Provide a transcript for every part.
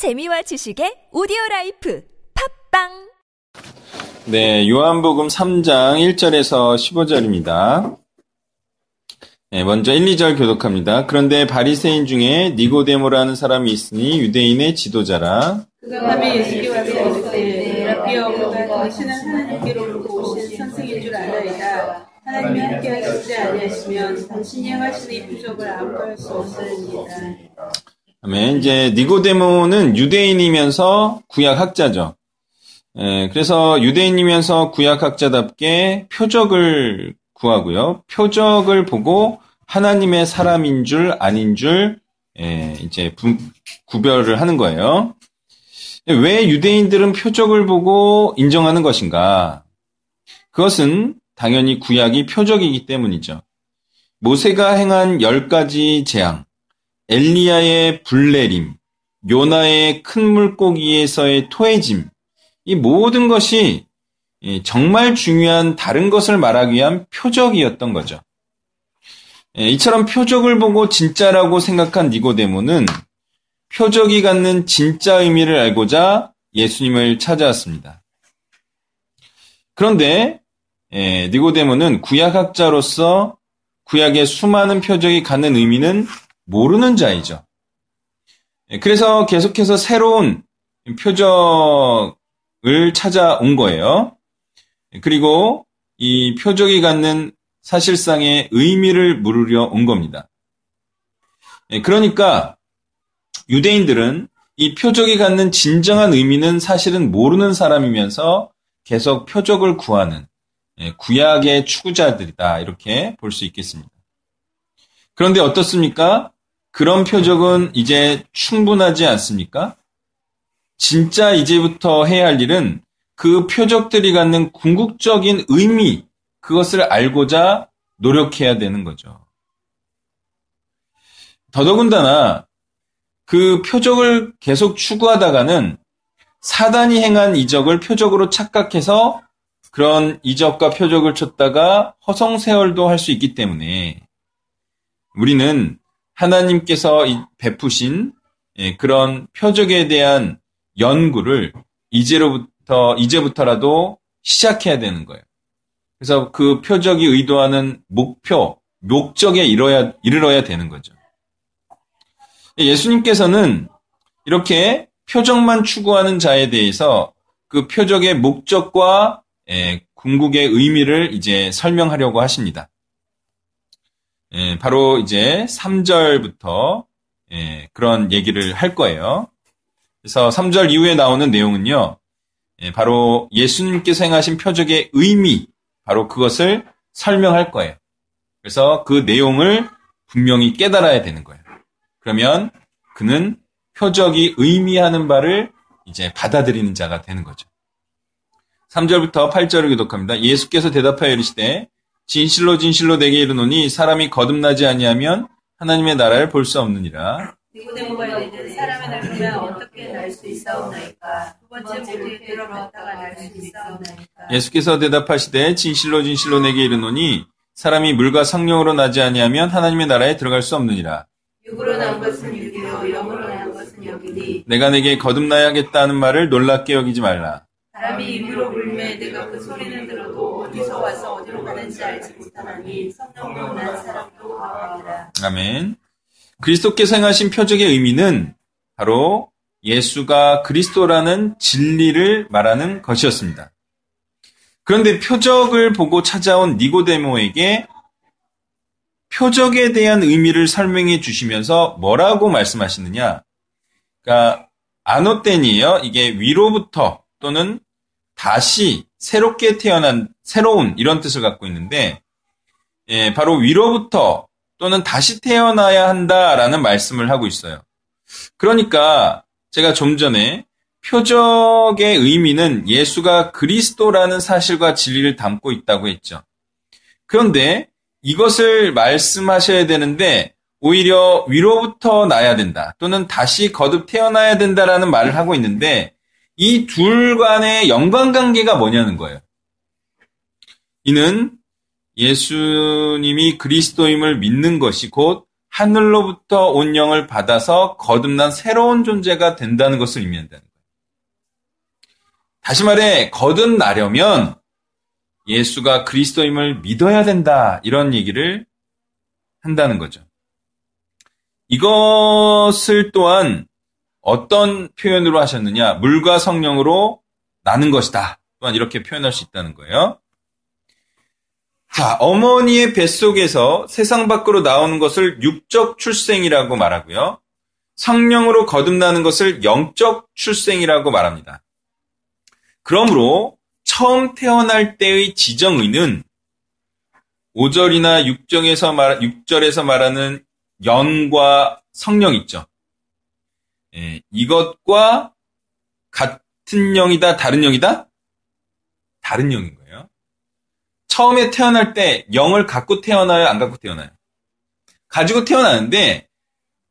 재미와 지식의 오디오 라이프 팟빵 네, 요한복음 3장 1절에서 15절입니다. 네, 먼저 1, 2절 교독합니다. 그런데 바리새인 중에 니고데모라는 사람이 있으니 유대인의 지도자라. 그가 밤에 예수께 와서 이르되 라비여 그가 당신은 하나님께로부터 오신 선생인 줄 아나이다. 하나님이 함께 하시지 아니하시면 당신이 행하시는 이 표적을 아무도 할수 없으리이다. 아멘. 이제 니고데모는 유대인이면서 구약학자죠. 예, 그래서 유대인이면서 구약학자답게 표적을 구하고요. 표적을 보고 하나님의 사람인 줄 아닌 줄 예, 이제 부, 구별을 하는 거예요. 왜 유대인들은 표적을 보고 인정하는 것인가? 그것은 당연히 구약이 표적이기 때문이죠. 모세가 행한 열 가지 재앙, 엘리야의 불내림, 요나의 큰 물고기에서의 토해짐, 이 모든 것이 정말 중요한 다른 것을 말하기 위한 표적이었던 거죠. 이처럼 표적을 보고 진짜라고 생각한 니고데모는 표적이 갖는 진짜 의미를 알고자 예수님을 찾아왔습니다. 그런데 니고데모는 구약학자로서 구약의 수많은 표적이 갖는 의미는 모르는 자이죠. 그래서 계속해서 새로운 표적을 찾아온 거예요. 그리고 이 표적이 갖는 사실상의 의미를 물으려 온 겁니다. 그러니까 유대인들은 이 표적이 갖는 진정한 의미는 사실은 모르는 사람이면서 계속 표적을 구하는 구약의 추구자들이다. 이렇게 볼 수 있겠습니다. 그런데 어떻습니까? 그런 표적은 이제 충분하지 않습니까? 진짜 이제부터 해야 할 일은 그 표적들이 갖는 궁극적인 의미, 그것을 알고자 노력해야 되는 거죠. 더더군다나 그 표적을 계속 추구하다가는 사단이 행한 이적을 표적으로 착각해서 그런 이적과 표적을 쳤다가 허송세월도 할 수 있기 때문에 우리는 하나님께서 베푸신 그런 표적에 대한 연구를 이제로부터, 이제부터라도 시작해야 되는 거예요. 그래서 그 표적이 의도하는 목표, 목적에 이뤄야, 이르러야 되는 거죠. 예수님께서는 이렇게 표적만 추구하는 자에 대해서 그 표적의 목적과 궁극의 의미를 이제 설명하려고 하십니다. 바로 이제 3절부터 그런 얘기를 할 거예요. 그래서 3절 이후에 나오는 내용은요, 바로 예수님께서 행하신 표적의 의미, 바로 그것을 설명할 거예요. 그래서 그 내용을 분명히 깨달아야 되는 거예요. 그러면 그는 표적이 의미하는 바를 이제 받아들이는 자가 되는 거죠. 3절부터 8절을 교독합니다. 예수께서 대답하여 이르시되 진실로 진실로 내게 이르노니 사람이 거듭나지 아니하면 하나님의 나라를 볼 수 없느니라. 니고데모가 이르되 사람의 날 보면 어떻게 날 수 있사옵나이까 두 번째 모두에 들어갔다가 날 수 있사옵나이까 예수께서 대답하시되 진실로 진실로 내게 이르노니 사람이 물과 성령으로 나지 아니하면 하나님의 나라에 들어갈 수 없느니라. 육으로 난 것은 육이요 영으로 난 것은 영이니 내가 내게 거듭나야겠다는 말을 놀랍게 여기지 말라. 사람이 입으로 불매 내가 그 소리는 들어도 어디서 와서 어디로 가는지 알지 못하나니 성령으로 난 사람도 그러하니라 아멘. 그리스도께서 행하신 표적의 의미는 바로 예수가 그리스도라는 진리를 말하는 것이었습니다. 그런데 표적을 보고 찾아온 니고데모에게 표적에 대한 의미를 설명해 주시면서 뭐라고 말씀하시느냐? 그러니까 아노텐이에요. 이게 위로부터 또는 다시 새롭게 태어난 새로운 이런 뜻을 갖고 있는데 예, 바로 위로부터 또는 다시 태어나야 한다라는 말씀을 하고 있어요. 그러니까 제가 좀 전에 표적의 의미는 예수가 그리스도라는 사실과 진리를 담고 있다고 했죠. 그런데 이것을 말씀하셔야 되는데 오히려 위로부터 나야 된다 또는 다시 거듭 태어나야 된다라는 말을 하고 있는데 이 둘 간의 연관관계가 뭐냐는 거예요. 이는 예수님이 그리스도임을 믿는 것이 곧 하늘로부터 온 영을 받아서 거듭난 새로운 존재가 된다는 것을 의미한다는 거예요. 다시 말해 거듭나려면 예수가 그리스도임을 믿어야 된다 이런 얘기를 한다는 거죠. 이것을 또한 어떤 표현으로 하셨느냐? 물과 성령으로 나는 것이다. 또한 이렇게 표현할 수 있다는 거예요. 자, 어머니의 뱃속에서 세상 밖으로 나오는 것을 육적 출생이라고 말하고요. 성령으로 거듭나는 것을 영적 출생이라고 말합니다. 그러므로 처음 태어날 때의 지정의는 5절이나 6절에서, 말, 6절에서 말하는 영과 성령 있죠. 예, 이것과 같은 영이다, 다른 영이다? 다른 영인 거예요. 처음에 태어날 때 영을 갖고 태어나요, 안 갖고 태어나요? 가지고 태어나는데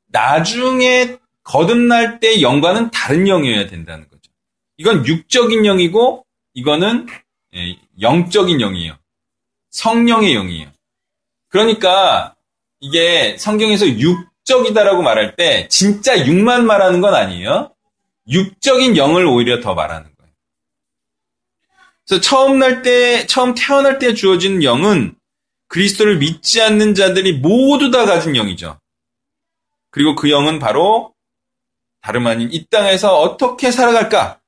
나중에 거듭날 때 영과는 다른 영이어야 된다는 거죠. 이건 육적인 영이고 이거는 예, 영적인 영이에요. 성령의 영이에요. 그러니까 이게 성경에서 육적이다라고 말할 때 진짜 육만 말하는 건 아니에요. 육적인 영을 오히려 더 말하는 거예요. 그래서 처음 날 때, 처음 태어날 때 주어진 영은 그리스도를 믿지 않는 자들이 모두 다 가진 영이죠. 그리고 그 영은 바로 다름 아닌 이 땅에서 어떻게 살아갈까?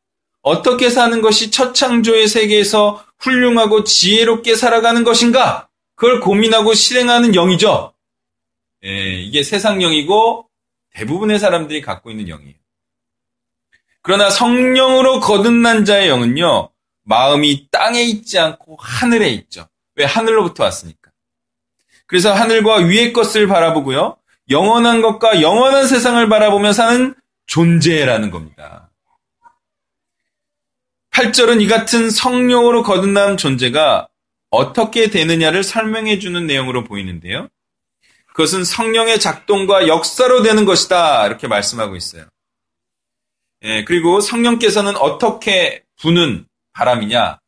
어떻게 사는 것이 첫 창조의 세계에서 훌륭하고 지혜롭게 살아가는 것인가? 그걸 고민하고 실행하는 영이죠. 예, 이게 세상 영이고 대부분의 사람들이 갖고 있는 영이에요. 그러나 성령으로 거듭난 자의 영은요, 마음이 땅에 있지 않고 하늘에 있죠. 왜? 하늘로부터 왔으니까. 그래서 하늘과 위의 것을 바라보고요, 영원한 것과 영원한 세상을 바라보며 사는 존재라는 겁니다. 8절은 이 같은 성령으로 거듭난 존재가 어떻게 되느냐를 설명해 주는 내용으로 보이는데요. 그것은 성령의 작동과 역사로 되는 것이다. 이렇게 말씀하고 있어요. 예, 그리고 성령께서는 어떻게 부는 바람이냐?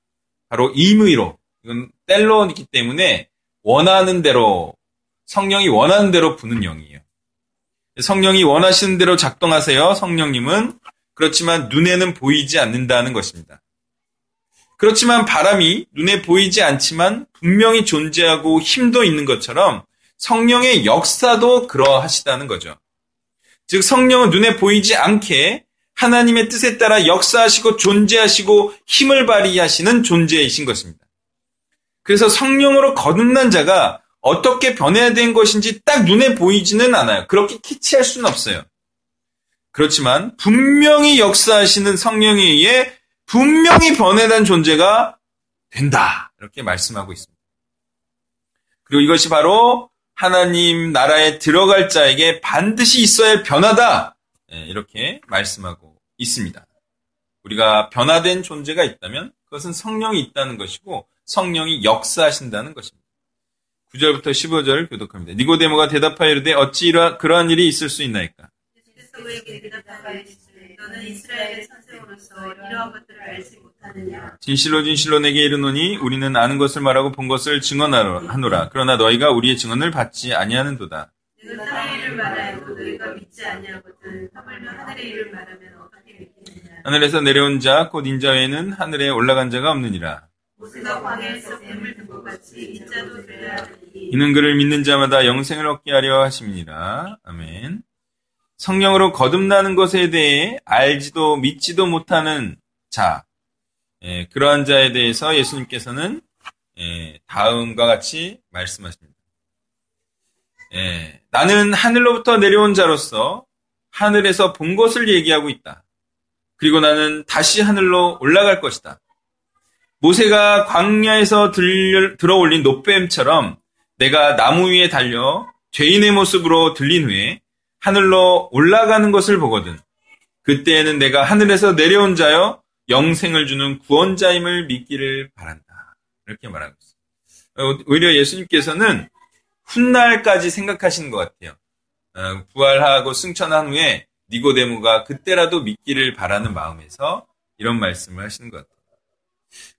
바로 임의로. 이건 뗄로이기 때문에 원하는 대로, 성령이 원하는 대로 부는 영이에요. 성령이 원하시는 대로 작동하세요. 성령님은. 그렇지만 눈에는 보이지 않는다는 것입니다. 그렇지만 바람이 눈에 보이지 않지만 분명히 존재하고 힘도 있는 것처럼 성령의 역사도 그러하시다는 거죠. 즉 성령은 눈에 보이지 않게 하나님의 뜻에 따라 역사하시고 존재하시고 힘을 발휘하시는 존재이신 것입니다. 그래서 성령으로 거듭난 자가 어떻게 변해야 된 것인지 딱 눈에 보이지는 않아요. 그렇게 키치할 수는 없어요. 그렇지만 분명히 역사하시는 성령에 의해 분명히 변해된 존재가 된다. 이렇게 말씀하고 있습니다. 그리고 이것이 바로 하나님 나라에 들어갈 자에게 반드시 있어야 할 변화다. 예, 이렇게 말씀하고 있습니다. 우리가 변화된 존재가 있다면 그것은 성령이 있다는 것이고 성령이 역사하신다는 것입니다. 9절부터 15절을 교독합니다. 니고데모가 대답하여 이르되 어찌 이러, 그러한 일이 있을 수 있나이까? 너는 이스라엘의 선생으로서 이러한 것들을 알지 못하느냐? 진실로 진실로 내게 이르노니 우리는 아는 것을 말하고 본 것을 증언하노라. 그러나 너희가 우리의 증언을 받지 아니하는도다. 내가 땅의 일을 말하여도 너희가 믿지 아니하거든. 하물며 하늘의 일을 말하면 어떻게 믿겠느냐? 하늘에서 내려온 자 곧 인자 외에는 하늘에 올라간 자가 없느니라. 이는 그를 믿는 자마다 영생을 얻게 하려 하심이니라. 아멘. 성령으로 거듭나는 것에 대해 알지도 믿지도 못하는 자, 예, 그러한 자에 대해서 예수님께서는 예, 다음과 같이 말씀하십니다. 예, 나는 하늘로부터 내려온 자로서 하늘에서 본 것을 얘기하고 있다. 그리고 나는 다시 하늘로 올라갈 것이다. 모세가 광야에서 들려, 들어 올린 노뱀처럼 내가 나무 위에 달려 죄인의 모습으로 들린 후에 하늘로 올라가는 것을 보거든. 그때에는 내가 하늘에서 내려온 자여 영생을 주는 구원자임을 믿기를 바란다. 이렇게 말하고 있어요. 어, 오히려 예수님께서는 훗날까지 생각하시는 것 같아요. 어, 부활하고 승천한 후에 니고데모가 그때라도 믿기를 바라는 마음에서 이런 말씀을 하시는 것 같아요.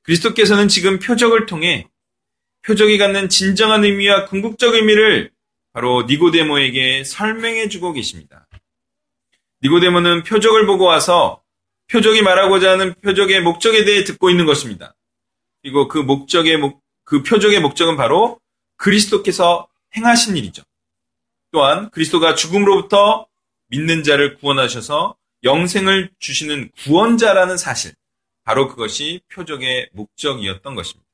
그리스도께서는 지금 표적을 통해 표적이 갖는 진정한 의미와 궁극적 의미를 바로 니고데모에게 설명해 주고 계십니다. 니고데모는 표적을 보고 와서 표적이 말하고자 하는 표적의 목적에 대해 듣고 있는 것입니다. 그리고 그 목적의 목, 그 표적의 목적은 바로 그리스도께서 행하신 일이죠. 또한 그리스도가 죽음으로부터 믿는 자를 구원하셔서 영생을 주시는 구원자라는 사실, 바로 그것이 표적의 목적이었던 것입니다.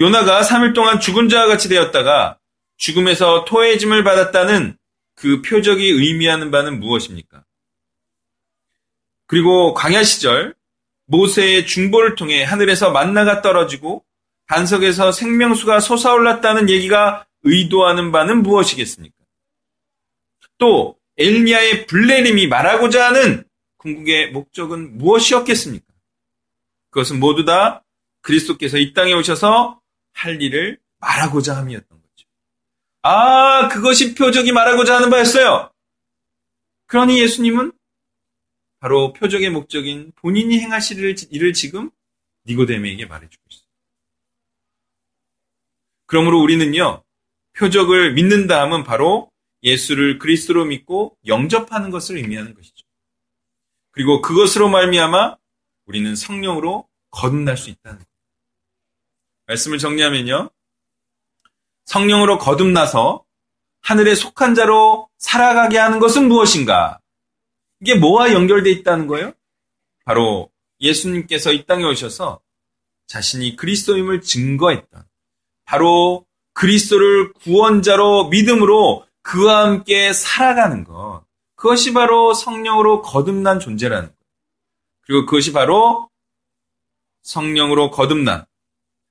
요나가 3일 동안 죽은 자와 같이 되었다가 죽음에서 토해짐을 받았다는 그 표적이 의미하는 바는 무엇입니까? 그리고 광야 시절 모세의 중보를 통해 하늘에서 만나가 떨어지고 반석에서 생명수가 솟아올랐다는 얘기가 의도하는 바는 무엇이겠습니까? 또 엘리야의 블레림이 말하고자 하는 궁극의 목적은 무엇이었겠습니까? 그것은 모두 다 그리스도께서 이 땅에 오셔서 할 일을 말하고자 함이었던 거죠. 아, 그것이 표적이 말하고자 하는 바였어요. 그러니 예수님은 바로 표적의 목적인 본인이 행하실 일을 지금 니고데메에게 말해주고 있어요. 그러므로 우리는요, 표적을 믿는다 함은 바로 예수를 그리스도로 믿고 영접하는 것을 의미하는 것이죠. 그리고 그것으로 말미암아 우리는 성령으로 거듭날 수 있다는 것. 말씀을 정리하면요. 성령으로 거듭나서 하늘에 속한 자로 살아가게 하는 것은 무엇인가? 이게 뭐와 연결되어 있다는 거예요? 바로 예수님께서 이 땅에 오셔서 자신이 그리스도임을 증거했던 바로 그리스도를 구원자로 믿음으로 그와 함께 살아가는 것. 그것이 바로 성령으로 거듭난 존재라는 것. 그리고 그것이 바로 성령으로 거듭난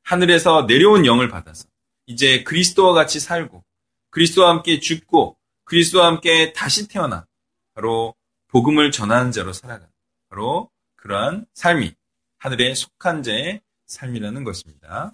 하늘에서 내려온 영을 받아서 이제 그리스도와 같이 살고 그리스도와 함께 죽고 그리스도와 함께 다시 태어나 바로 복음을 전하는 자로 살아가는 바로 그러한 삶이 하늘에 속한 자의 삶이라는 것입니다.